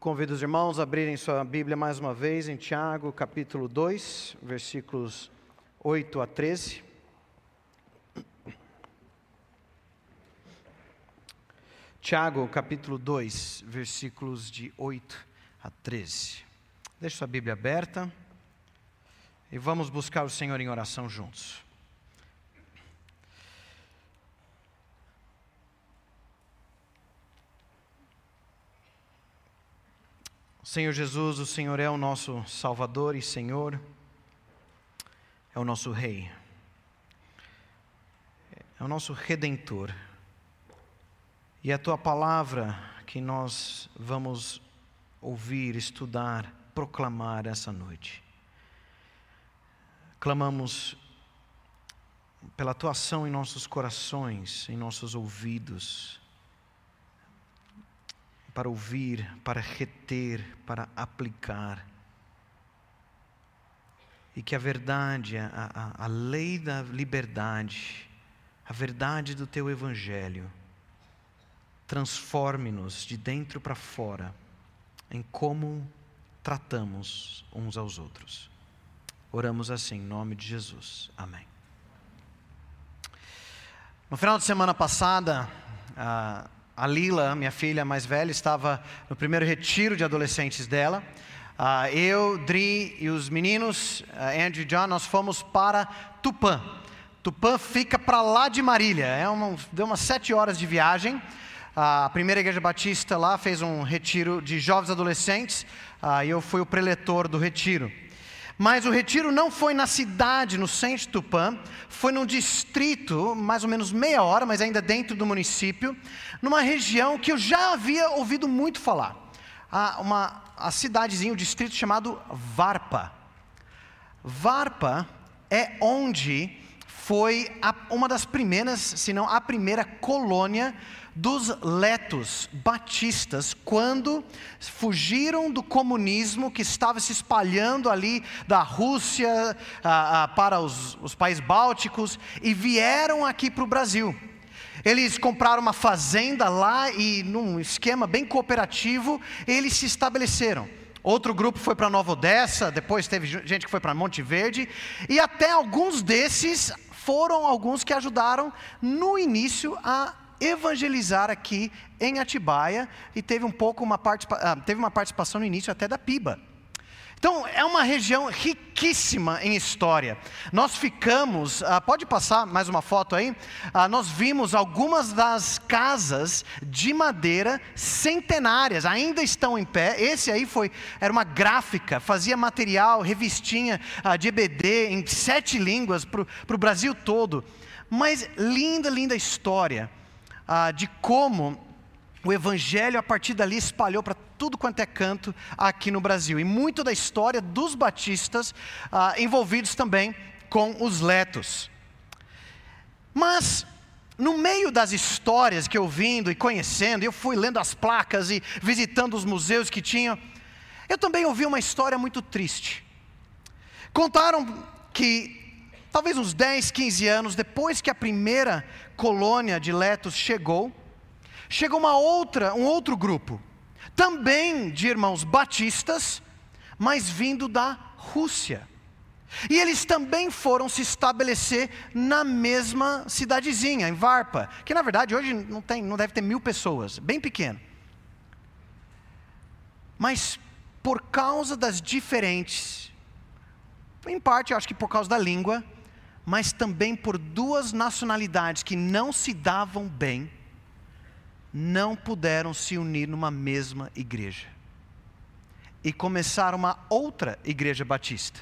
Convido os irmãos a abrirem sua Bíblia mais uma vez em Tiago, capítulo 2, versículos 8 a 13. Tiago, capítulo 2, versículos de 8 a 13. Deixe sua Bíblia aberta e vamos buscar o Senhor em oração juntos. Senhor Jesus, o Senhor é o nosso Salvador e Senhor, é o nosso Rei, é o nosso Redentor. E é a tua palavra que nós vamos ouvir, estudar, proclamar essa noite. Clamamos pela tua ação em nossos corações, em nossos ouvidos para ouvir, para reter, para aplicar. E que a verdade, a, a, a lei da liberdade, a verdade do teu evangelho, transforme-nos de dentro para fora em como tratamos uns aos outros. Oramos assim, em nome de Jesus. Amém. No final de semana passada, ah, a Lila, minha filha mais velha, estava no primeiro retiro de adolescentes dela. Uh, eu, Dri e os meninos, uh, Andrew e John, nós fomos para Tupã. Tupã fica para lá de Marília, é uma, deu umas sete horas de viagem. Uh, a primeira igreja batista lá fez um retiro de jovens adolescentes e eu fui o preletor do retiro. Mas o retiro não foi na cidade, no centro de Tupã, foi num distrito, mais ou menos meia hora, mas ainda dentro do município, numa região que eu já havia ouvido muito falar. A, uma, a cidadezinha, um distrito chamado Varpa. Varpa é onde foi a, uma das primeiras, se não a primeira colônia dos letos batistas quando fugiram do comunismo que estava se espalhando ali da Rússia ah, ah, para os, os países bálticos e vieram aqui para o Brasil. Eles compraram uma fazenda lá e, num esquema bem cooperativo, eles se estabeleceram. Outro grupo foi para Nova Odessa, depois teve gente que foi para Monte Verde, e até alguns desses foram alguns que ajudaram no início a evangelizar aqui em Atibaia e teve um pouco uma, participa ah, teve uma participação no início até da Piba. Então, é uma região riquíssima em história. Nós ficamos, ah, pode passar mais uma foto aí? Ah, nós vimos algumas das casas de madeira centenárias, ainda estão em pé. Esse aí foi, era uma gráfica, fazia material, revistinha ah, de EBD em sete línguas para o Brasil todo. Mas linda, linda história ah, de como o evangelho a partir dali espalhou para tudo quanto é canto aqui no Brasil. E muito da história dos batistas ah, envolvidos também com os letos. Mas, no meio das histórias que eu vindo e conhecendo, eu fui lendo as placas e visitando os museus que tinham, eu também ouvi uma história muito triste. Contaram que talvez uns 10, 15 anos depois que a primeira colônia de Letos chegou, chegou uma outra, um outro grupo, também de irmãos batistas, mas vindo da Rússia. E eles também foram se estabelecer na mesma cidadezinha, em Varpa, que na verdade hoje não, tem, não deve ter mil pessoas, bem pequeno. Mas por causa das diferentes, em parte eu acho que por causa da língua, mas também por duas nacionalidades que não se davam bem, não puderam se unir numa mesma igreja. E começaram uma outra igreja batista.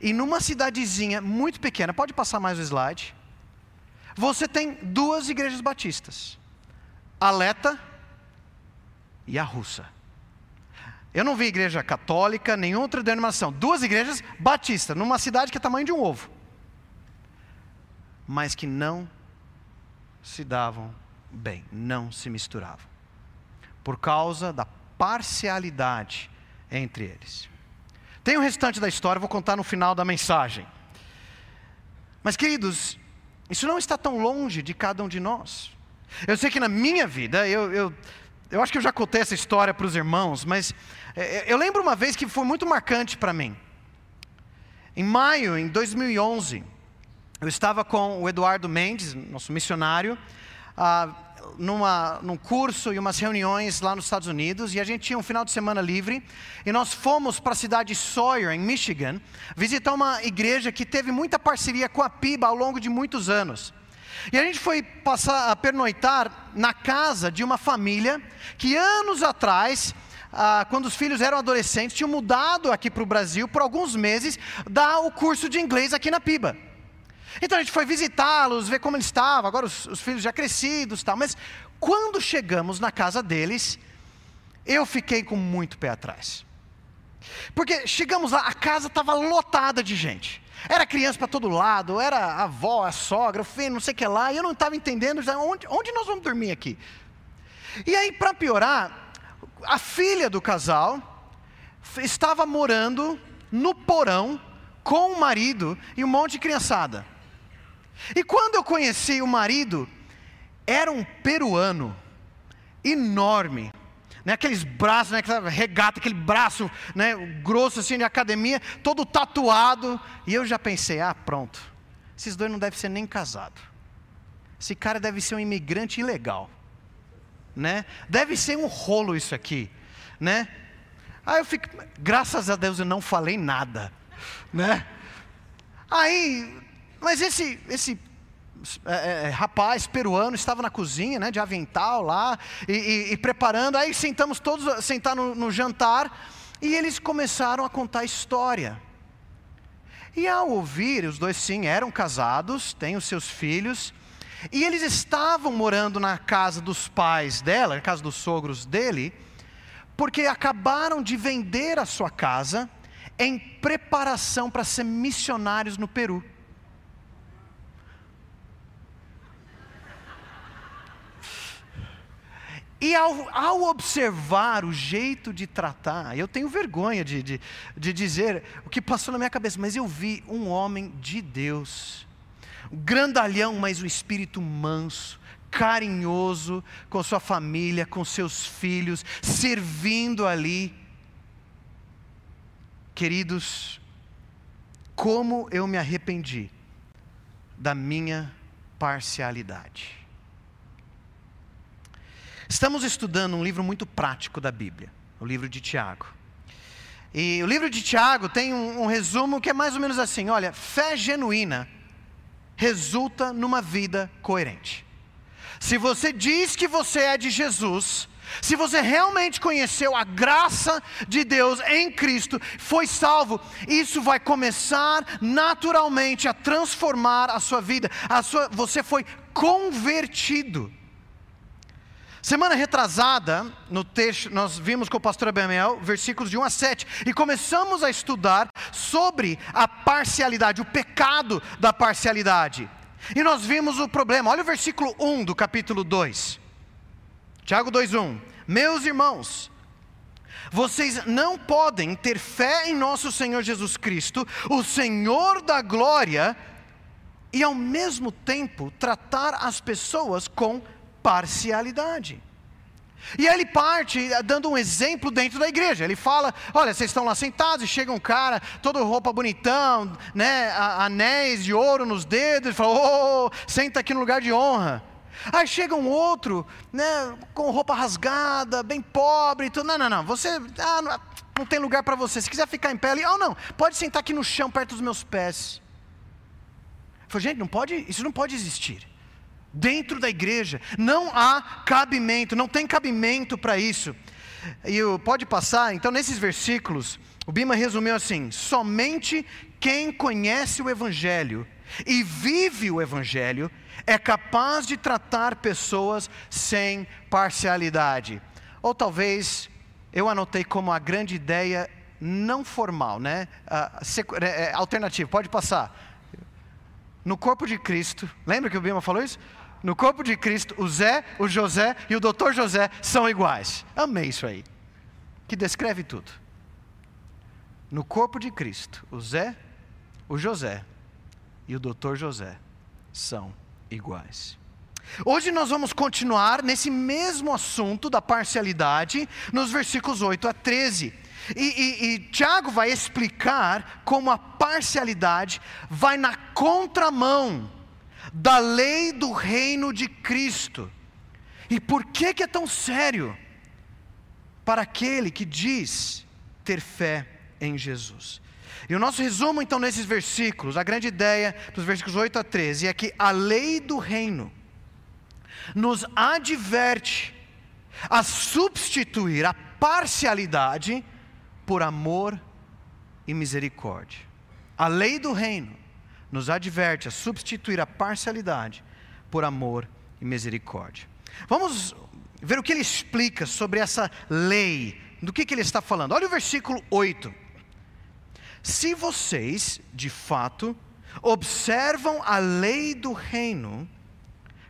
E numa cidadezinha muito pequena, pode passar mais o slide. Você tem duas igrejas batistas: a Leta e a Russa. Eu não vi igreja católica, nenhuma outra denominação. Duas igrejas batistas, numa cidade que é tamanho de um ovo mas que não se davam bem, não se misturavam, por causa da parcialidade entre eles. Tem o restante da história, vou contar no final da mensagem. Mas, queridos, isso não está tão longe de cada um de nós. Eu sei que na minha vida, eu, eu eu acho que eu já contei essa história para os irmãos, mas é, eu lembro uma vez que foi muito marcante para mim. Em maio, em 2011, eu estava com o Eduardo Mendes, nosso missionário, ah, numa, num curso e umas reuniões lá nos Estados Unidos, e a gente tinha um final de semana livre, e nós fomos para a cidade de Sawyer, em Michigan, visitar uma igreja que teve muita parceria com a PIBA ao longo de muitos anos. E a gente foi passar a pernoitar na casa de uma família que anos atrás ah, quando os filhos eram adolescentes, tinham mudado aqui para o Brasil por alguns meses, dar o curso de inglês aqui na Piba. Então a gente foi visitá-los, ver como eles estavam, agora os, os filhos já crescidos tal. Mas quando chegamos na casa deles, eu fiquei com muito pé atrás. Porque chegamos lá, a casa estava lotada de gente. Era criança para todo lado, era a avó, a sogra, o filho, não sei o que lá, e eu não estava entendendo onde, onde nós vamos dormir aqui. E aí, para piorar, a filha do casal estava morando no porão com o marido e um monte de criançada. E quando eu conheci o marido, era um peruano enorme, né, aqueles braços, né, aquela regata, aquele braço né, grosso assim de academia, todo tatuado. E eu já pensei, ah, pronto, esses dois não devem ser nem casados. Esse cara deve ser um imigrante ilegal né? Deve ser um rolo isso aqui, né? Aí eu fico, graças a Deus eu não falei nada, né? Aí, mas esse esse é, é, é, rapaz peruano estava na cozinha, né, de avental lá e, e, e preparando. Aí sentamos todos sentar no, no jantar e eles começaram a contar história. E ao ouvir, os dois sim eram casados, têm os seus filhos. E eles estavam morando na casa dos pais dela, na casa dos sogros dele, porque acabaram de vender a sua casa em preparação para ser missionários no Peru. E ao, ao, observar o jeito de tratar, eu tenho vergonha de, de, de dizer o que passou na minha cabeça, mas eu vi um homem de Deus grandalhão, mas um espírito manso, carinhoso com sua família, com seus filhos, servindo ali. Queridos, como eu me arrependi da minha parcialidade. Estamos estudando um livro muito prático da Bíblia, o livro de Tiago. E o livro de Tiago tem um, um resumo que é mais ou menos assim: olha, fé genuína resulta numa vida coerente. Se você diz que você é de Jesus, se você realmente conheceu a graça de Deus em Cristo, foi salvo, isso vai começar naturalmente a transformar a sua vida. A sua, você foi convertido. Semana retrasada, no texto, nós vimos com o pastor Abel versículos de 1 a 7, e começamos a estudar sobre a parcialidade, o pecado da parcialidade. E nós vimos o problema, olha o versículo 1 do capítulo 2, Tiago 2,1: Meus irmãos, vocês não podem ter fé em nosso Senhor Jesus Cristo, o Senhor da glória, e ao mesmo tempo tratar as pessoas com parcialidade. E ele parte eh, dando um exemplo dentro da igreja. Ele fala: Olha, vocês estão lá sentados e chega um cara, todo roupa bonitão, né, anéis de ouro nos dedos, ele fala: Oh, senta aqui no lugar de honra. Aí chega um outro, né, com roupa rasgada, bem pobre, e tudo. Não, não, não, você ah, não, não, tem lugar para você. Se quiser ficar em pé ali, oh não, pode sentar aqui no chão perto dos meus pés. Eu gente, não pode, isso não pode existir dentro da igreja. Não há cabimento, não tem cabimento para isso. E pode passar, então nesses versículos, o Bima resumiu assim: somente quem conhece o Evangelho e vive o Evangelho é capaz de tratar pessoas sem parcialidade. Ou talvez eu anotei como a grande ideia não formal, né? Uh, é, alternativo, pode passar. No corpo de Cristo, lembra que o Bima falou isso? No corpo de Cristo, o Zé, o José e o doutor José são iguais. Amei isso aí. Que descreve tudo. No corpo de Cristo, o Zé, o José e o doutor José são iguais. Hoje nós vamos continuar nesse mesmo assunto da parcialidade, nos versículos 8 a 13. E, e, e Tiago vai explicar como a parcialidade vai na contramão da lei do reino de Cristo. E por que, que é tão sério? Para aquele que diz ter fé em Jesus. E o nosso resumo, então, nesses versículos, a grande ideia dos versículos 8 a 13 é que a lei do reino nos adverte a substituir a parcialidade por amor e misericórdia. A lei do reino nos adverte a substituir a parcialidade por amor e misericórdia. Vamos ver o que ele explica sobre essa lei, do que, que ele está falando. Olha o versículo 8. Se vocês, de fato, observam a lei do reino,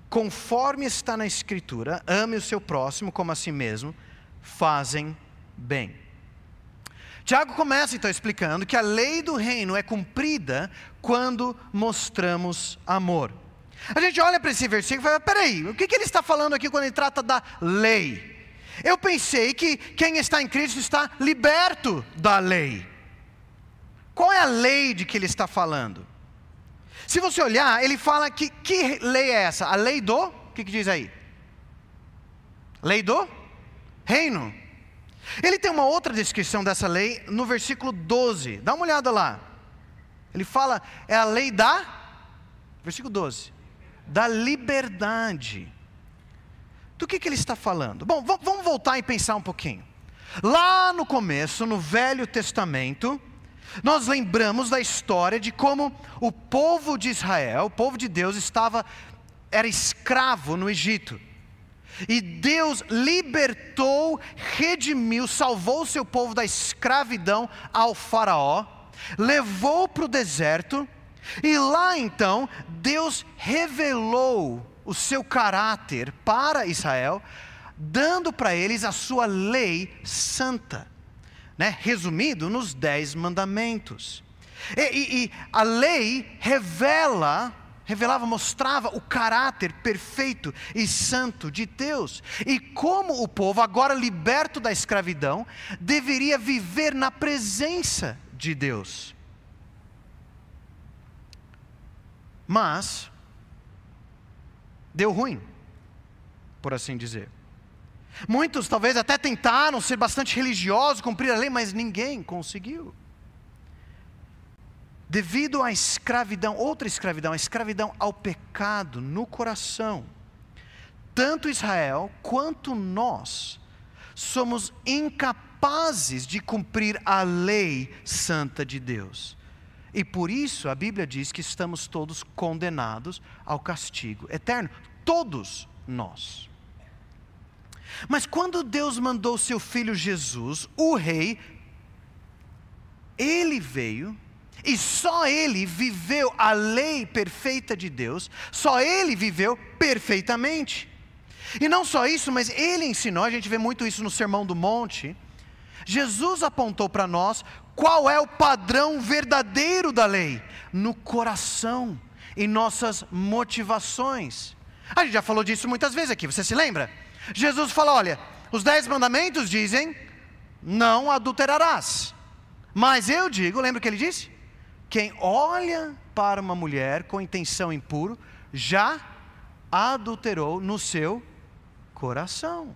conforme está na Escritura, ame o seu próximo como a si mesmo, fazem bem. Tiago começa então explicando que a lei do reino é cumprida quando mostramos amor. A gente olha para esse versículo e fala: peraí, o que, que ele está falando aqui quando ele trata da lei? Eu pensei que quem está em Cristo está liberto da lei. Qual é a lei de que ele está falando? Se você olhar, ele fala que que lei é essa? A lei do, o que, que diz aí? Lei do reino. Ele tem uma outra descrição dessa lei no versículo 12. Dá uma olhada lá. Ele fala, é a lei da, versículo 12, da liberdade. Do que, que ele está falando? Bom, vamos voltar e pensar um pouquinho. Lá no começo, no Velho Testamento, nós lembramos da história de como o povo de Israel, o povo de Deus, estava, era escravo no Egito. E Deus libertou, redimiu, salvou o seu povo da escravidão ao Faraó, levou para o deserto, e lá então Deus revelou o seu caráter para Israel, dando para eles a sua lei santa, né? resumido nos Dez Mandamentos. E, e, e a lei revela revelava, mostrava o caráter perfeito e santo de Deus. E como o povo, agora liberto da escravidão, deveria viver na presença de Deus. Mas, deu ruim, por assim dizer. Muitos talvez até tentaram ser bastante religiosos, cumprir a lei, mas ninguém conseguiu devido à escravidão, outra escravidão, a escravidão ao pecado no coração, tanto Israel quanto nós somos incapazes de cumprir a lei santa de Deus. E por isso a Bíblia diz que estamos todos condenados ao castigo eterno, todos nós. Mas quando Deus mandou seu filho Jesus, o rei, ele veio e só ele viveu a lei perfeita de Deus, só ele viveu perfeitamente. E não só isso, mas ele ensinou, a gente vê muito isso no Sermão do Monte. Jesus apontou para nós qual é o padrão verdadeiro da lei no coração, em nossas motivações. A gente já falou disso muitas vezes aqui, você se lembra? Jesus falou: olha, os dez mandamentos dizem: não adulterarás. Mas eu digo, lembra o que ele disse? Quem olha para uma mulher com intenção impuro, já adulterou no seu coração.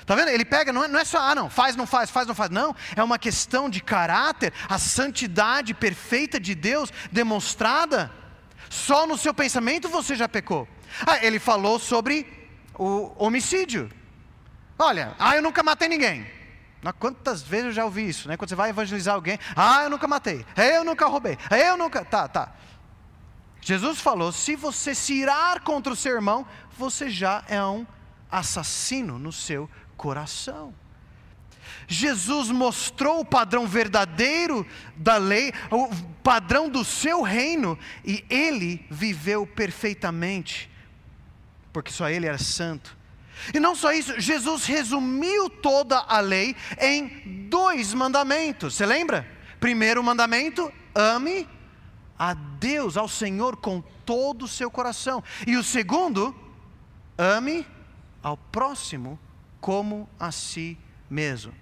Está vendo? Ele pega, não é, não é, só, ah, não, faz, não faz, faz, não faz. Não, é uma questão de caráter, a santidade perfeita de Deus demonstrada. Só no seu pensamento você já pecou. Ah, ele falou sobre o homicídio. Olha, ah, eu nunca matei ninguém. Quantas vezes eu já ouvi isso, né? Quando você vai evangelizar alguém, ah, eu nunca matei, eu nunca roubei, eu nunca. Tá, tá. Jesus falou: se você se irar contra o seu irmão, você já é um assassino no seu coração. Jesus mostrou o padrão verdadeiro da lei, o padrão do seu reino, e ele viveu perfeitamente, porque só ele era santo. E não só isso, Jesus resumiu toda a lei em dois mandamentos. Você lembra? Primeiro mandamento: ame a Deus, ao Senhor com todo o seu coração. E o segundo, ame ao próximo como a si mesmo.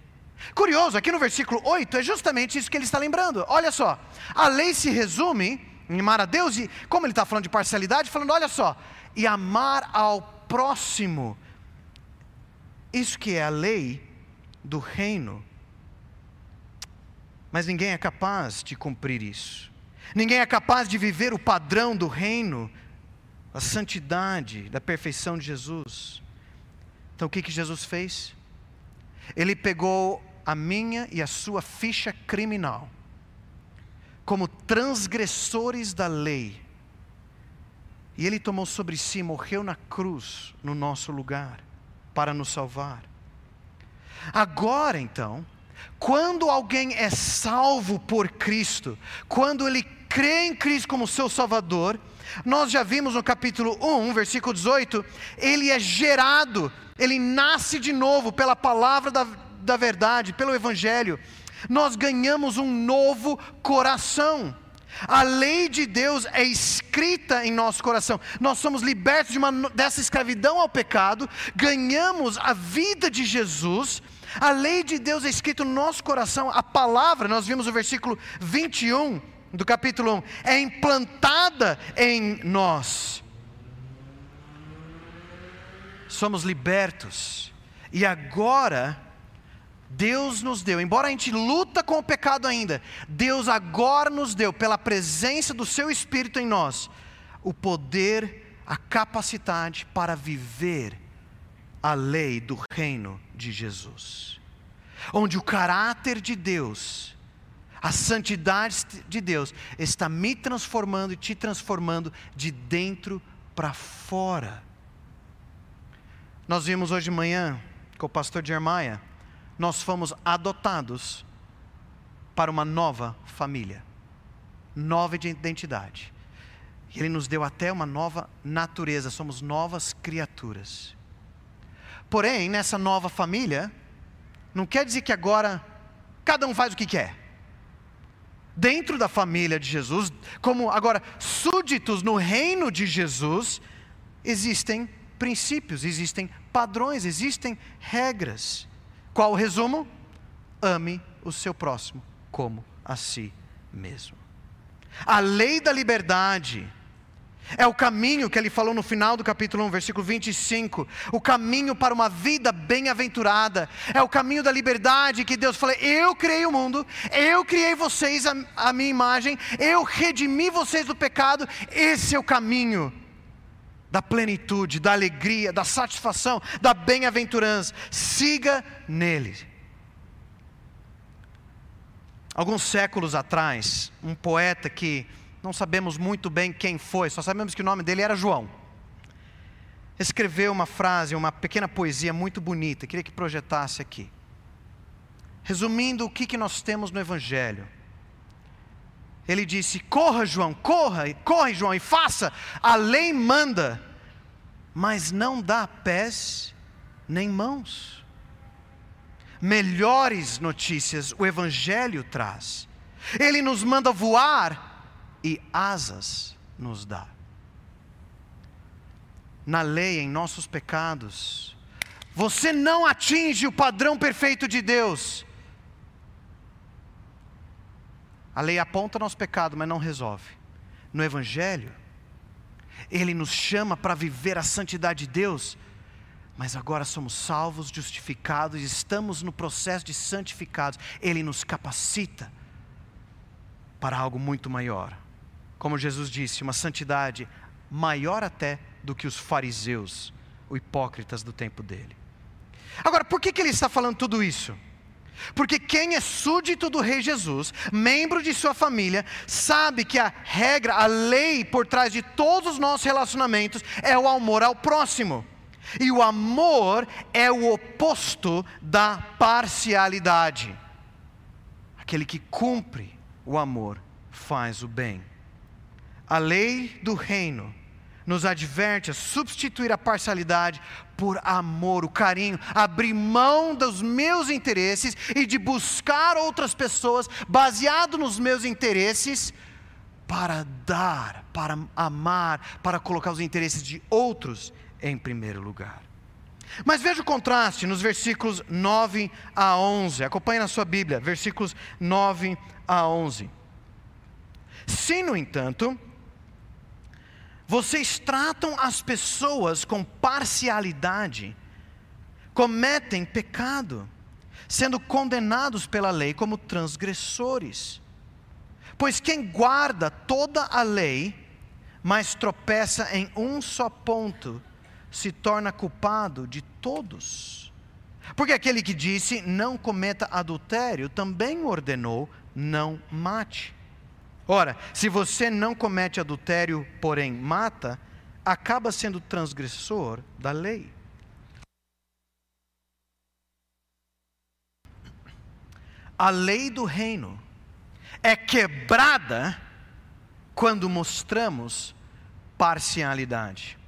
Curioso, aqui no versículo 8 é justamente isso que ele está lembrando. Olha só, a lei se resume em amar a Deus, e como ele está falando de parcialidade, falando, olha só, e amar ao próximo. Isso que é a lei do reino. Mas ninguém é capaz de cumprir isso. Ninguém é capaz de viver o padrão do reino, a santidade, da perfeição de Jesus. Então o que, que Jesus fez? Ele pegou a minha e a sua ficha criminal como transgressores da lei. E ele tomou sobre si, morreu na cruz, no nosso lugar, para nos salvar. Agora então, quando alguém é salvo por Cristo, quando ele crê em Cristo como seu Salvador, nós já vimos no capítulo 1, versículo 18, ele é gerado, ele nasce de novo pela palavra da, da verdade, pelo Evangelho, nós ganhamos um novo coração. A lei de Deus é escrita em nosso coração. Nós somos libertos de uma, dessa escravidão ao pecado, ganhamos a vida de Jesus. A lei de Deus é escrita no nosso coração. A palavra, nós vimos o versículo 21 do capítulo 1, é implantada em nós. Somos libertos. E agora Deus nos deu, embora a gente luta com o pecado ainda, Deus agora nos deu, pela presença do Seu Espírito em nós, o poder, a capacidade para viver a lei do reino de Jesus, onde o caráter de Deus, a santidade de Deus, está me transformando e te transformando de dentro para fora. Nós vimos hoje de manhã com o pastor Jeremiah nós fomos adotados para uma nova família, nova identidade. Ele nos deu até uma nova natureza, somos novas criaturas. Porém, nessa nova família, não quer dizer que agora cada um faz o que quer. Dentro da família de Jesus, como agora súditos no reino de Jesus, existem princípios, existem padrões, existem regras. Qual o resumo? Ame o seu próximo como a si mesmo. A lei da liberdade é o caminho que ele falou no final do capítulo 1, versículo 25. O caminho para uma vida bem-aventurada. É o caminho da liberdade que Deus falou: Eu criei o mundo, eu criei vocês a, a minha imagem, eu redimi vocês do pecado. Esse é o caminho da plenitude, da alegria, da satisfação, da bem-aventurança. Siga nele. Alguns séculos atrás, um poeta que não sabemos muito bem quem foi, só sabemos que o nome dele era João. Escreveu uma frase, uma pequena poesia muito bonita, queria que projetasse aqui. Resumindo o que, que nós temos no Evangelho ele disse: Corra, João, corra, corre, João, e faça. A lei manda, mas não dá pés nem mãos. Melhores notícias o Evangelho traz. Ele nos manda voar e asas nos dá. Na lei, em nossos pecados, você não atinge o padrão perfeito de Deus a lei aponta nosso pecado, mas não resolve. No Evangelho, ele nos chama para viver a santidade de Deus, mas agora somos salvos, justificados, estamos no processo de santificados. Ele nos capacita para algo muito maior. Como Jesus disse, uma santidade maior até do que os fariseus, os hipócritas do tempo dele. Agora, por que, que ele está falando tudo isso? Porque quem é súdito do Rei Jesus, membro de sua família, sabe que a regra, a lei por trás de todos os nossos relacionamentos é o amor ao próximo. E o amor é o oposto da parcialidade. Aquele que cumpre o amor faz o bem. A lei do reino nos adverte a substituir a parcialidade por amor, o carinho, abrir mão dos meus interesses e de buscar outras pessoas baseado nos meus interesses para dar, para amar, para colocar os interesses de outros em primeiro lugar. Mas veja o contraste nos versículos 9 a 11. Acompanhe na sua Bíblia, versículos 9 a 11. Se, no entanto, vocês tratam as pessoas com parcialidade, cometem pecado, sendo condenados pela lei como transgressores. Pois quem guarda toda a lei, mas tropeça em um só ponto, se torna culpado de todos. Porque aquele que disse não cometa adultério também ordenou não mate. Ora, se você não comete adultério, porém mata, acaba sendo transgressor da lei. A lei do reino é quebrada quando mostramos parcialidade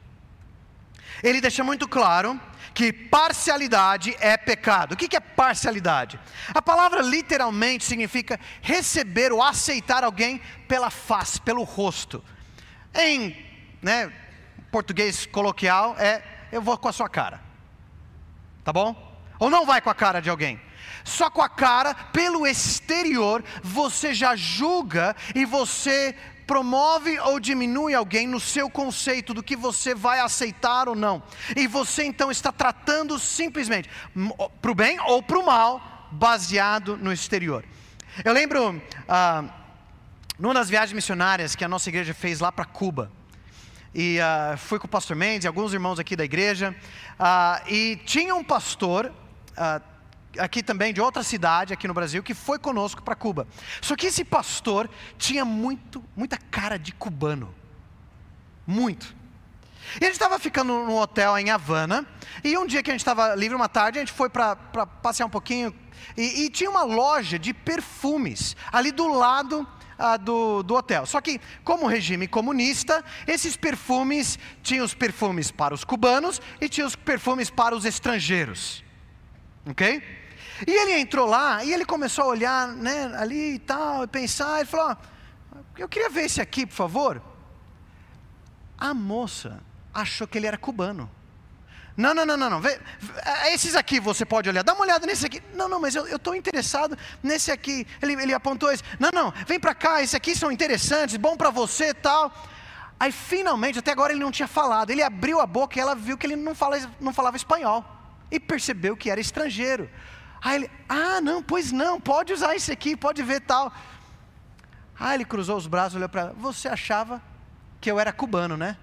ele deixa muito claro que parcialidade é pecado. O que é parcialidade? A palavra literalmente significa receber ou aceitar alguém pela face, pelo rosto. Em né, português coloquial é eu vou com a sua cara. Tá bom? Ou não vai com a cara de alguém. Só com a cara, pelo exterior, você já julga e você promove ou diminui alguém no seu conceito do que você vai aceitar ou não. E você então está tratando simplesmente para o bem ou para o mal, baseado no exterior. Eu lembro, ah, numa das viagens missionárias que a nossa igreja fez lá para Cuba. E ah, fui com o pastor Mendes e alguns irmãos aqui da igreja. Ah, e tinha um pastor. Ah, aqui também de outra cidade aqui no Brasil que foi conosco para Cuba. Só que esse pastor tinha muito, muita cara de cubano. Muito. E a gente estava ficando num hotel em Havana, e um dia que a gente estava livre, uma tarde, a gente foi para passear um pouquinho, e, e, tinha uma loja de perfumes ali do lado ah, do, do hotel. Só que, como regime comunista, esses perfumes tinham os perfumes para os cubanos e tinham os perfumes para os estrangeiros. Ok? E ele entrou lá e ele começou a olhar né, ali e tal, e pensar, e falou: Eu queria ver esse aqui, por favor. A moça achou que ele era cubano. Não, não, não, não, não. Vê, esses aqui você pode olhar. Dá uma olhada nesse aqui. Não, não, mas eu estou interessado nesse aqui. Ele, ele apontou esse. Não, não, vem para cá. Esses aqui são interessantes, bom para você e tal. Aí finalmente, até agora ele não tinha falado. Ele abriu a boca e ela viu que ele não, fala, não falava espanhol. E percebeu que era estrangeiro. Aí ele, ah, não, pois não, pode usar esse aqui, pode ver tal. Aí ele cruzou os braços, olhou para ela, você achava que eu era cubano, né?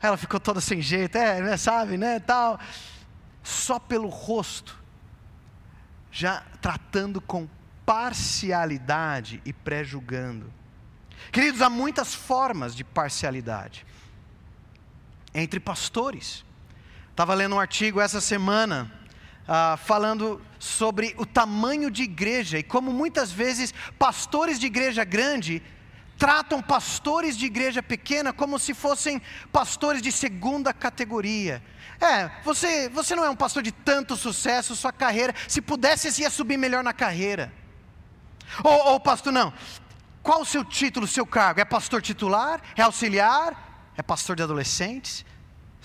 Aí ela ficou toda sem jeito, é, né, sabe, né, tal. Só pelo rosto, já tratando com parcialidade e pré-julgando. Queridos, há muitas formas de parcialidade. Entre pastores. Estava lendo um artigo essa semana ah, falando sobre o tamanho de igreja e como muitas vezes pastores de igreja grande tratam pastores de igreja pequena como se fossem pastores de segunda categoria. É, você, você não é um pastor de tanto sucesso, sua carreira, se pudesse, você ia subir melhor na carreira. Ou, ou pastor, não. Qual o seu título, o seu cargo? É pastor titular? É auxiliar? É pastor de adolescentes?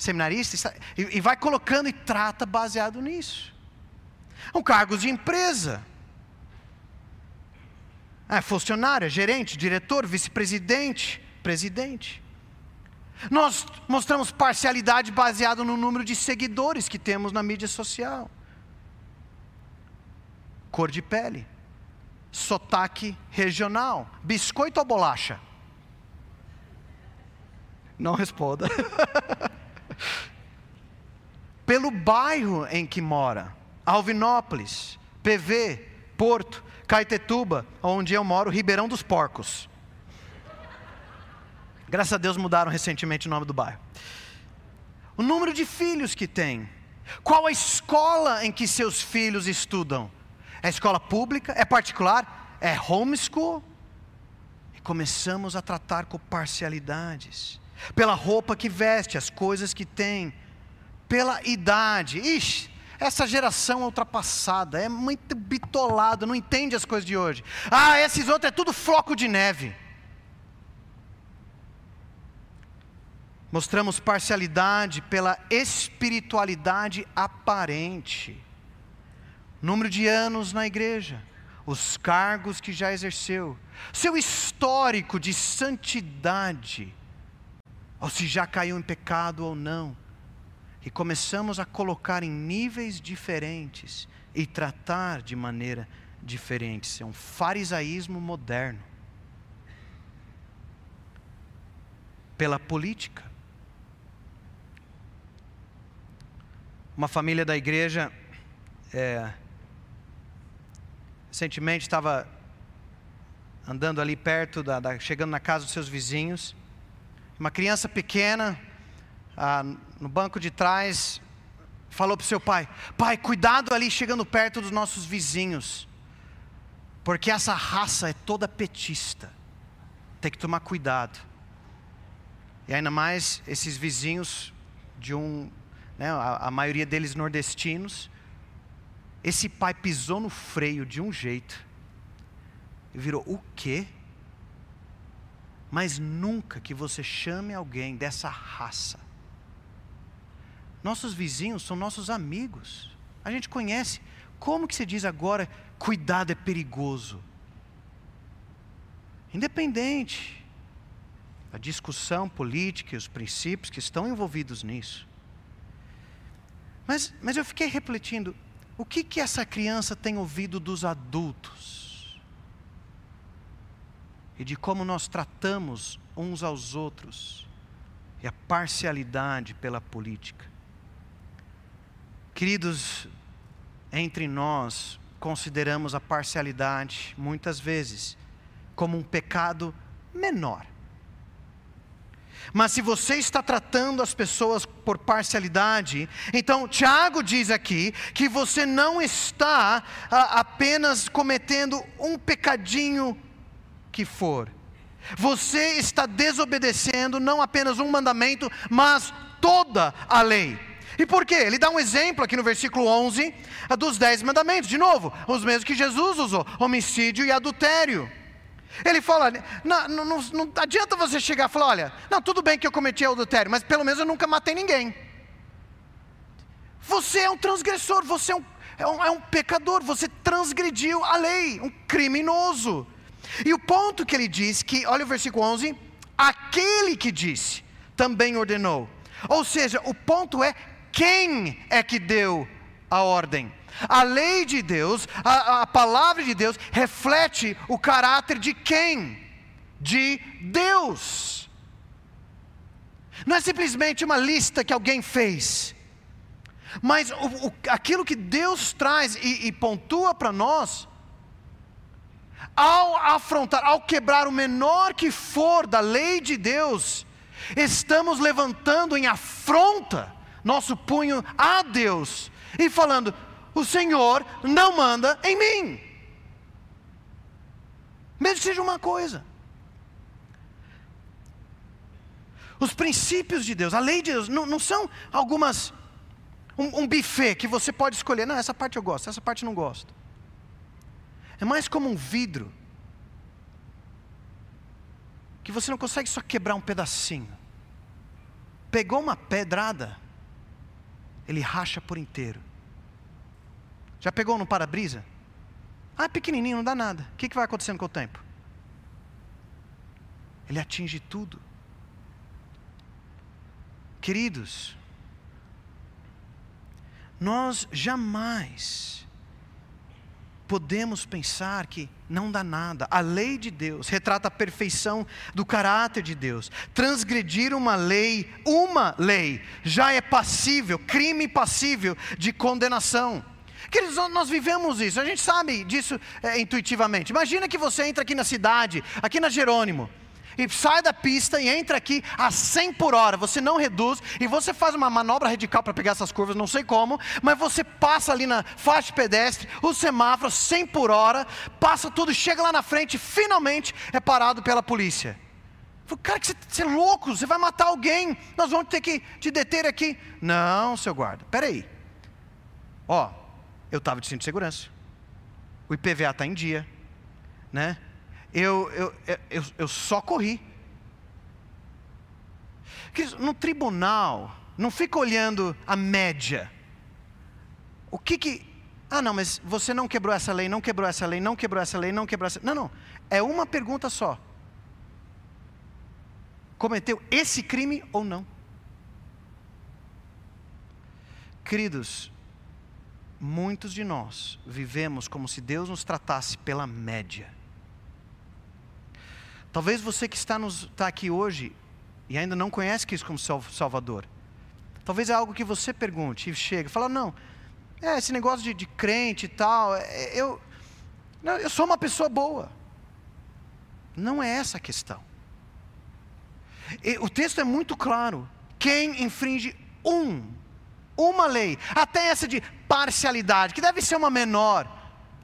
Seminarista? E, e vai colocando e trata baseado nisso. São cargos de empresa. É, funcionário, gerente, diretor, vice-presidente, presidente. Nós mostramos parcialidade baseado no número de seguidores que temos na mídia social. Cor de pele, sotaque regional, biscoito ou bolacha? Não responda. Pelo bairro em que mora Alvinópolis, PV, Porto, Caetetuba, onde eu moro, Ribeirão dos Porcos. Graças a Deus mudaram recentemente o nome do bairro. O número de filhos que tem. Qual a escola em que seus filhos estudam? É escola pública? É particular? É homeschool? E começamos a tratar com parcialidades. Pela roupa que veste, as coisas que tem. Pela idade. Ixi, essa geração é ultrapassada, é muito bitolada, não entende as coisas de hoje. Ah, esses outros é tudo floco de neve. mostramos parcialidade pela espiritualidade aparente. Número de anos na igreja, os cargos que já exerceu, seu histórico de santidade, ou se já caiu em pecado ou não. E começamos a colocar em níveis diferentes e tratar de maneira diferente. Isso é um farisaísmo moderno. Pela política. Uma família da igreja, é, recentemente estava andando ali perto, da, da, chegando na casa dos seus vizinhos. Uma criança pequena, ah, no banco de trás, falou para o seu pai: Pai, cuidado ali chegando perto dos nossos vizinhos, porque essa raça é toda petista, tem que tomar cuidado. E ainda mais esses vizinhos de um, né, a, a maioria deles nordestinos. Esse pai pisou no freio de um jeito e virou: O quê? Mas nunca que você chame alguém dessa raça. Nossos vizinhos são nossos amigos. A gente conhece. Como que se diz agora, cuidado é perigoso? Independente da discussão política e os princípios que estão envolvidos nisso. Mas, mas eu fiquei refletindo, o que, que essa criança tem ouvido dos adultos? E de como nós tratamos uns aos outros e a parcialidade pela política. Queridos, entre nós consideramos a parcialidade muitas vezes como um pecado menor. Mas se você está tratando as pessoas por parcialidade, então Tiago diz aqui que você não está a, apenas cometendo um pecadinho que for. Você está desobedecendo não apenas um mandamento, mas toda a lei. E por quê? Ele dá um exemplo aqui no versículo 11 dos dez mandamentos, de novo, os mesmos que Jesus usou: homicídio e adultério. Ele fala: não, não, não, não adianta você chegar e falar, olha, não, tudo bem que eu cometi adultério, mas pelo menos eu nunca matei ninguém. Você é um transgressor, você é um, é um, é um pecador, você transgrediu a lei, um criminoso. E o ponto que ele diz que, olha o versículo 11, aquele que disse também ordenou. Ou seja, o ponto é quem é que deu a ordem. A lei de Deus, a, a palavra de Deus, reflete o caráter de quem? De Deus. Não é simplesmente uma lista que alguém fez, mas o, o, aquilo que Deus traz e, e pontua para nós ao afrontar, ao quebrar o menor que for da lei de Deus, estamos levantando em afronta nosso punho a Deus e falando: o Senhor não manda em mim. Mesmo que seja uma coisa. Os princípios de Deus, a lei de Deus, não, não são algumas. Um, um buffet que você pode escolher. Não, essa parte eu gosto, essa parte não gosto. É mais como um vidro que você não consegue só quebrar um pedacinho. Pegou uma pedrada, ele racha por inteiro. Já pegou no para-brisa? Ah, é pequenininho, não dá nada. O que, que vai acontecendo com o tempo? Ele atinge tudo. Queridos, nós jamais podemos pensar que não dá nada. A lei de Deus retrata a perfeição do caráter de Deus. Transgredir uma lei, uma lei, já é passível, crime passível de condenação. Queridos, nós vivemos isso, a gente sabe disso é, intuitivamente. Imagina que você entra aqui na cidade, aqui na Jerônimo e sai da pista e entra aqui a 100 por hora, você não reduz e você faz uma manobra radical para pegar essas curvas, não sei como, mas você passa ali na faixa pedestre, o semáforo 100 por hora, passa tudo, chega lá na frente, finalmente é parado pela polícia. Cara, que você, você é louco, você vai matar alguém, nós vamos ter que te deter aqui. Não, seu guarda, peraí. Ó, eu estava de cinto de segurança, o IPVA está em dia, né? Eu, eu, eu, eu só corri. No tribunal, não fica olhando a média. O que que. Ah, não, mas você não quebrou essa lei, não quebrou essa lei, não quebrou essa lei, não quebrou essa. Não, não. É uma pergunta só. Cometeu esse crime ou não? Queridos, muitos de nós vivemos como se Deus nos tratasse pela média. Talvez você que está, nos, está aqui hoje e ainda não conhece Cristo como Salvador. Talvez é algo que você pergunte e chega e fala: não, é, esse negócio de, de crente e tal, é, eu, não, eu sou uma pessoa boa. Não é essa a questão. E, o texto é muito claro. Quem infringe um, uma lei, até essa de parcialidade, que deve ser uma menor,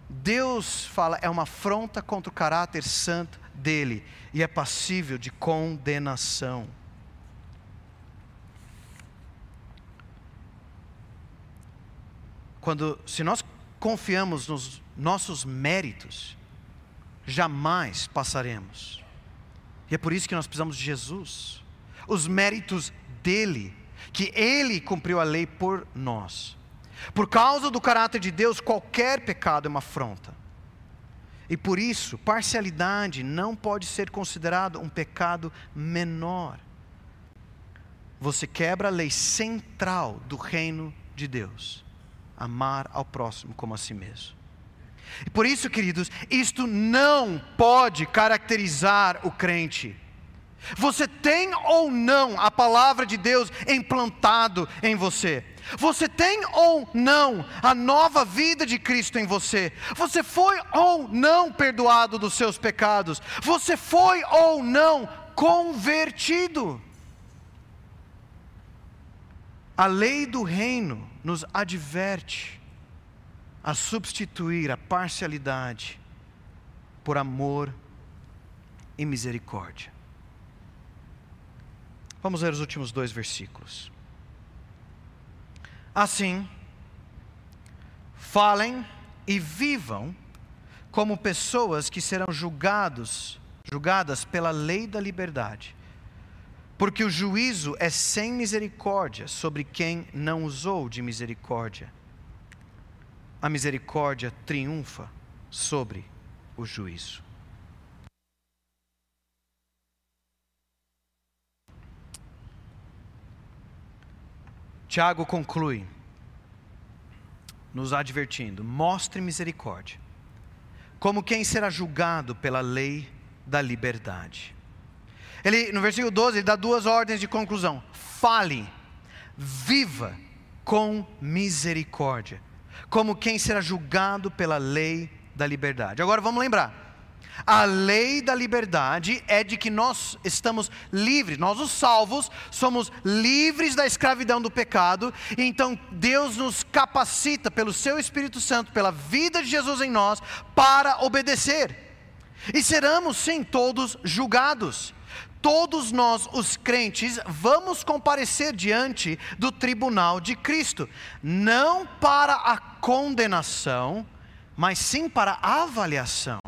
Deus fala, é uma afronta contra o caráter santo dele e é passível de condenação. Quando, se nós confiamos nos nossos méritos, jamais passaremos. E é por isso que nós precisamos de Jesus, os méritos dele, que ele cumpriu a lei por nós. Por causa do caráter de Deus, qualquer pecado é uma afronta. E por isso, parcialidade não pode ser considerado um pecado menor. Você quebra a lei central do reino de Deus: amar ao próximo como a si mesmo. E por isso, queridos, isto não pode caracterizar o crente. Você tem ou não a palavra de Deus implantado em você? Você tem ou não a nova vida de Cristo em você? Você foi ou não perdoado dos seus pecados? Você foi ou não convertido? A lei do reino nos adverte a substituir a parcialidade por amor e misericórdia. Vamos ver os últimos dois versículos. Assim, falem e vivam como pessoas que serão julgados, julgadas pela lei da liberdade. Porque o juízo é sem misericórdia sobre quem não usou de misericórdia. A misericórdia triunfa sobre o juízo. Tiago conclui, nos advertindo: mostre misericórdia, como quem será julgado pela lei da liberdade. Ele, no versículo 12, ele dá duas ordens de conclusão: fale, viva com misericórdia, como quem será julgado pela lei da liberdade. Agora vamos lembrar a lei da liberdade é de que nós estamos livres, nós os salvos somos livres da escravidão do pecado, então Deus nos capacita pelo seu Espírito Santo, pela vida de Jesus em nós, para obedecer. E seremos sim todos julgados. Todos nós, os crentes, vamos comparecer diante do tribunal de Cristo, não para a condenação, mas sim para a avaliação.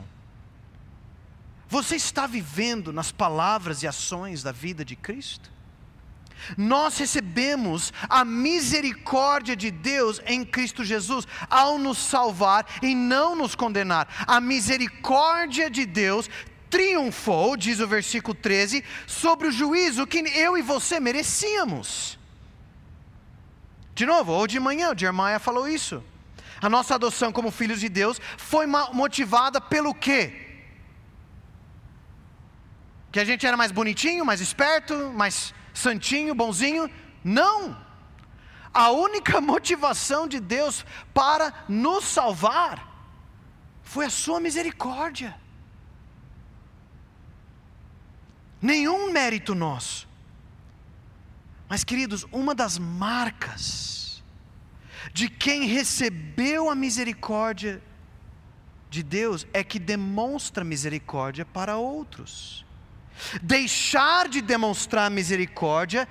Você está vivendo nas palavras e ações da vida de Cristo? Nós recebemos a misericórdia de Deus em Cristo Jesus ao nos salvar e não nos condenar. A misericórdia de Deus triunfou, diz o versículo 13, sobre o juízo que eu e você merecíamos. De novo, ou de manhã, o Jeremiah falou isso. A nossa adoção como filhos de Deus foi motivada pelo quê? Que a gente era mais bonitinho, mais esperto, mais santinho, bonzinho. Não! A única motivação de Deus para nos salvar foi a Sua misericórdia. Nenhum mérito nosso. Mas, queridos, uma das marcas de quem recebeu a misericórdia de Deus é que demonstra misericórdia para outros. Deixar de demonstrar misericórdia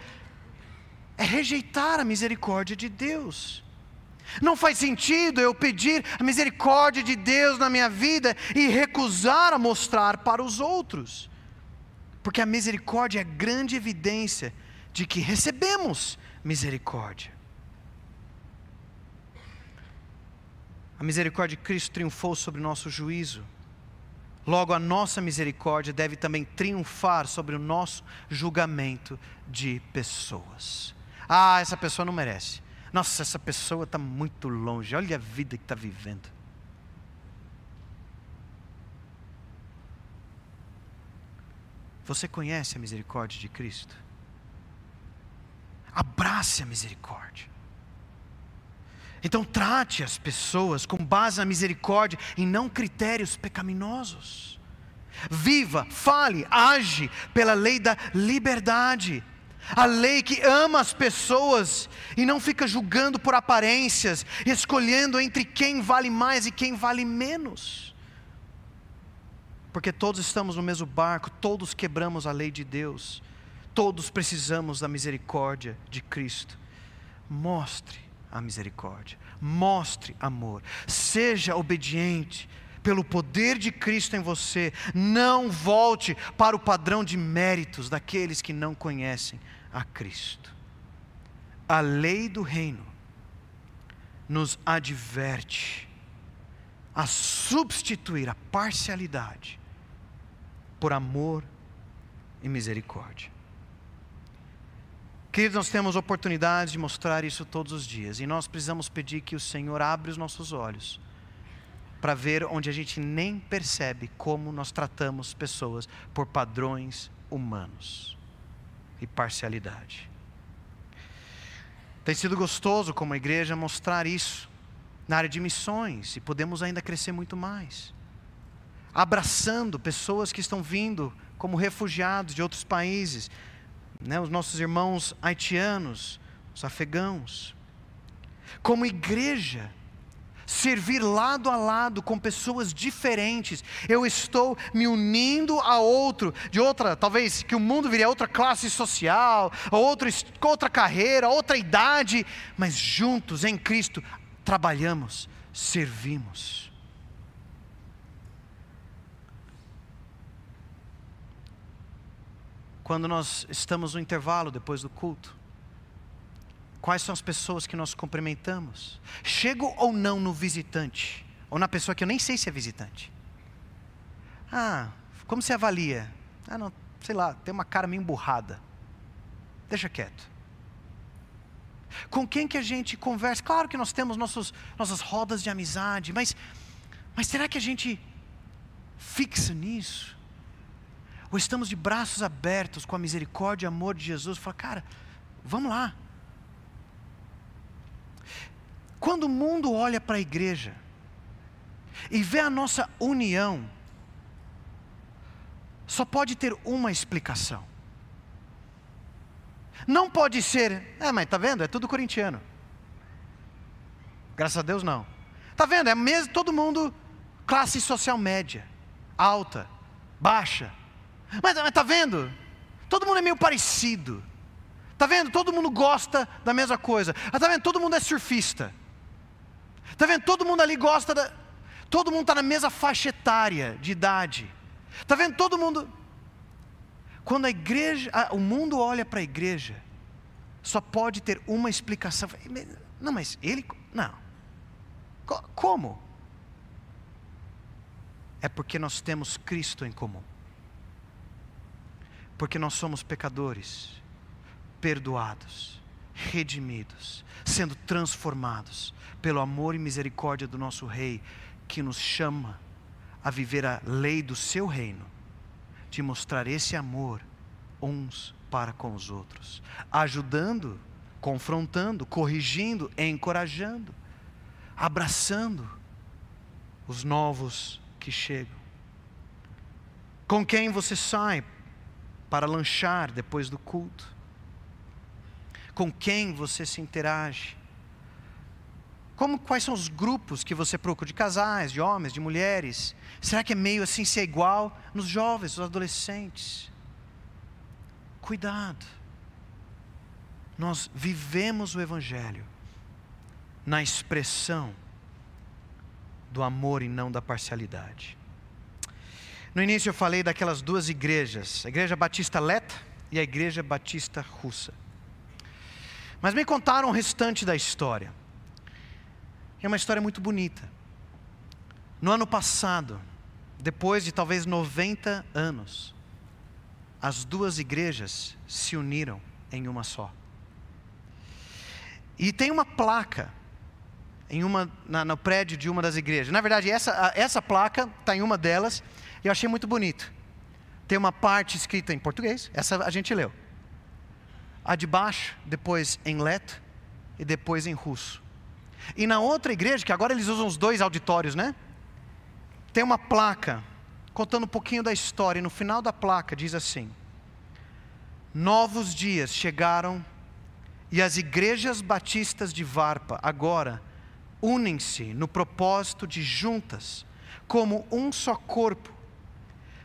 é rejeitar a misericórdia de Deus. Não faz sentido eu pedir a misericórdia de Deus na minha vida e recusar a mostrar para os outros, porque a misericórdia é a grande evidência de que recebemos misericórdia. A misericórdia de Cristo triunfou sobre o nosso juízo. Logo, a nossa misericórdia deve também triunfar sobre o nosso julgamento de pessoas. Ah, essa pessoa não merece. Nossa, essa pessoa está muito longe. Olha a vida que está vivendo. Você conhece a misericórdia de Cristo? Abrace a misericórdia. Então trate as pessoas com base na misericórdia e não critérios pecaminosos. Viva, fale, age pela lei da liberdade. A lei que ama as pessoas e não fica julgando por aparências, escolhendo entre quem vale mais e quem vale menos. Porque todos estamos no mesmo barco, todos quebramos a lei de Deus, todos precisamos da misericórdia de Cristo. Mostre a misericórdia. Mostre amor. Seja obediente pelo poder de Cristo em você. Não volte para o padrão de méritos daqueles que não conhecem a Cristo. A lei do reino nos adverte a substituir a parcialidade por amor e misericórdia. Queridos, nós temos oportunidade de mostrar isso todos os dias e nós precisamos pedir que o Senhor abra os nossos olhos para ver onde a gente nem percebe como nós tratamos pessoas por padrões humanos e parcialidade. Tem sido gostoso como igreja mostrar isso na área de missões e podemos ainda crescer muito mais. Abraçando pessoas que estão vindo como refugiados de outros países, né, os nossos irmãos haitianos, os afegãos. Como igreja, servir lado a lado com pessoas diferentes. Eu estou me unindo a outro, de outra, talvez que o mundo viria outra classe social, outra, outra carreira, outra idade, mas juntos em Cristo trabalhamos, servimos. Quando nós estamos no intervalo depois do culto? Quais são as pessoas que nós cumprimentamos? Chego ou não no visitante? Ou na pessoa que eu nem sei se é visitante? Ah, como se avalia? Ah, não, sei lá, tem uma cara meio emburrada. Deixa quieto. Com quem que a gente conversa? Claro que nós temos nossos, nossas rodas de amizade, mas, mas será que a gente fixa nisso? Ou estamos de braços abertos com a misericórdia e amor de Jesus? Fala, cara, vamos lá. Quando o mundo olha para a igreja e vê a nossa união, só pode ter uma explicação. Não pode ser, é, mas tá vendo? É tudo corintiano. Graças a Deus não. Tá vendo? É mesmo todo mundo classe social média, alta, baixa, mas está vendo? Todo mundo é meio parecido. Está vendo? Todo mundo gosta da mesma coisa. Está vendo? Todo mundo é surfista. Está vendo? Todo mundo ali gosta da. Todo mundo está na mesma faixa etária de idade. Está vendo? Todo mundo. Quando a igreja, o mundo olha para a igreja, só pode ter uma explicação. Não, mas ele. Não. Como? É porque nós temos Cristo em comum porque nós somos pecadores, perdoados, redimidos, sendo transformados pelo amor e misericórdia do nosso Rei, que nos chama a viver a lei do seu reino, de mostrar esse amor uns para com os outros, ajudando, confrontando, corrigindo, encorajando, abraçando os novos que chegam. Com quem você sai para lanchar depois do culto? Com quem você se interage? Como, quais são os grupos que você procura? De casais, de homens, de mulheres? Será que é meio assim ser igual nos jovens, nos adolescentes? Cuidado. Nós vivemos o Evangelho na expressão do amor e não da parcialidade. No início eu falei daquelas duas igrejas, a igreja batista Leta e a Igreja Batista Russa. Mas me contaram o restante da história. É uma história muito bonita. No ano passado, depois de talvez 90 anos, as duas igrejas se uniram em uma só. E tem uma placa em uma, na, no prédio de uma das igrejas. Na verdade, essa, essa placa está em uma delas e eu achei muito bonito. Tem uma parte escrita em português, essa a gente leu. A de baixo, depois em leto e depois em russo. E na outra igreja, que agora eles usam os dois auditórios, né? Tem uma placa contando um pouquinho da história, e no final da placa diz assim: Novos dias chegaram e as igrejas batistas de Varpa agora unem-se no propósito de juntas, como um só corpo,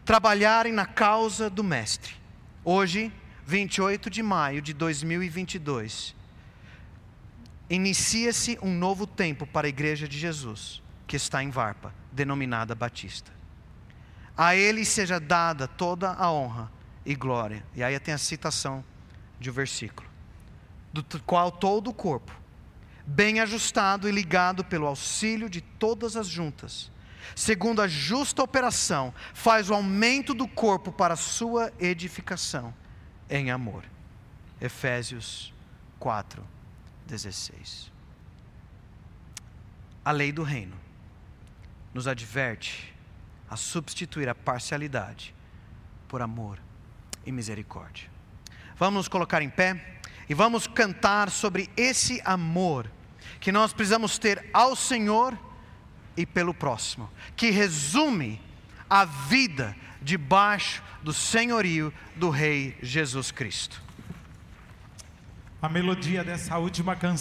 trabalharem na causa do Mestre. Hoje, 28 de maio de 2022, inicia-se um novo tempo para a Igreja de Jesus, que está em Varpa, denominada Batista. A Ele seja dada toda a honra e glória. E aí tem a citação de um versículo do qual todo o corpo, bem ajustado e ligado pelo auxílio de todas as juntas, segundo a justa operação, faz o aumento do corpo para a sua edificação em amor. Efésios 4, 16. A lei do reino nos adverte a substituir a parcialidade por amor e misericórdia. Vamos nos colocar em pé e vamos cantar sobre esse amor que nós precisamos ter ao Senhor e pelo próximo, que resume a vida debaixo do senhorio do Rei Jesus Cristo. A melodia dessa última canção.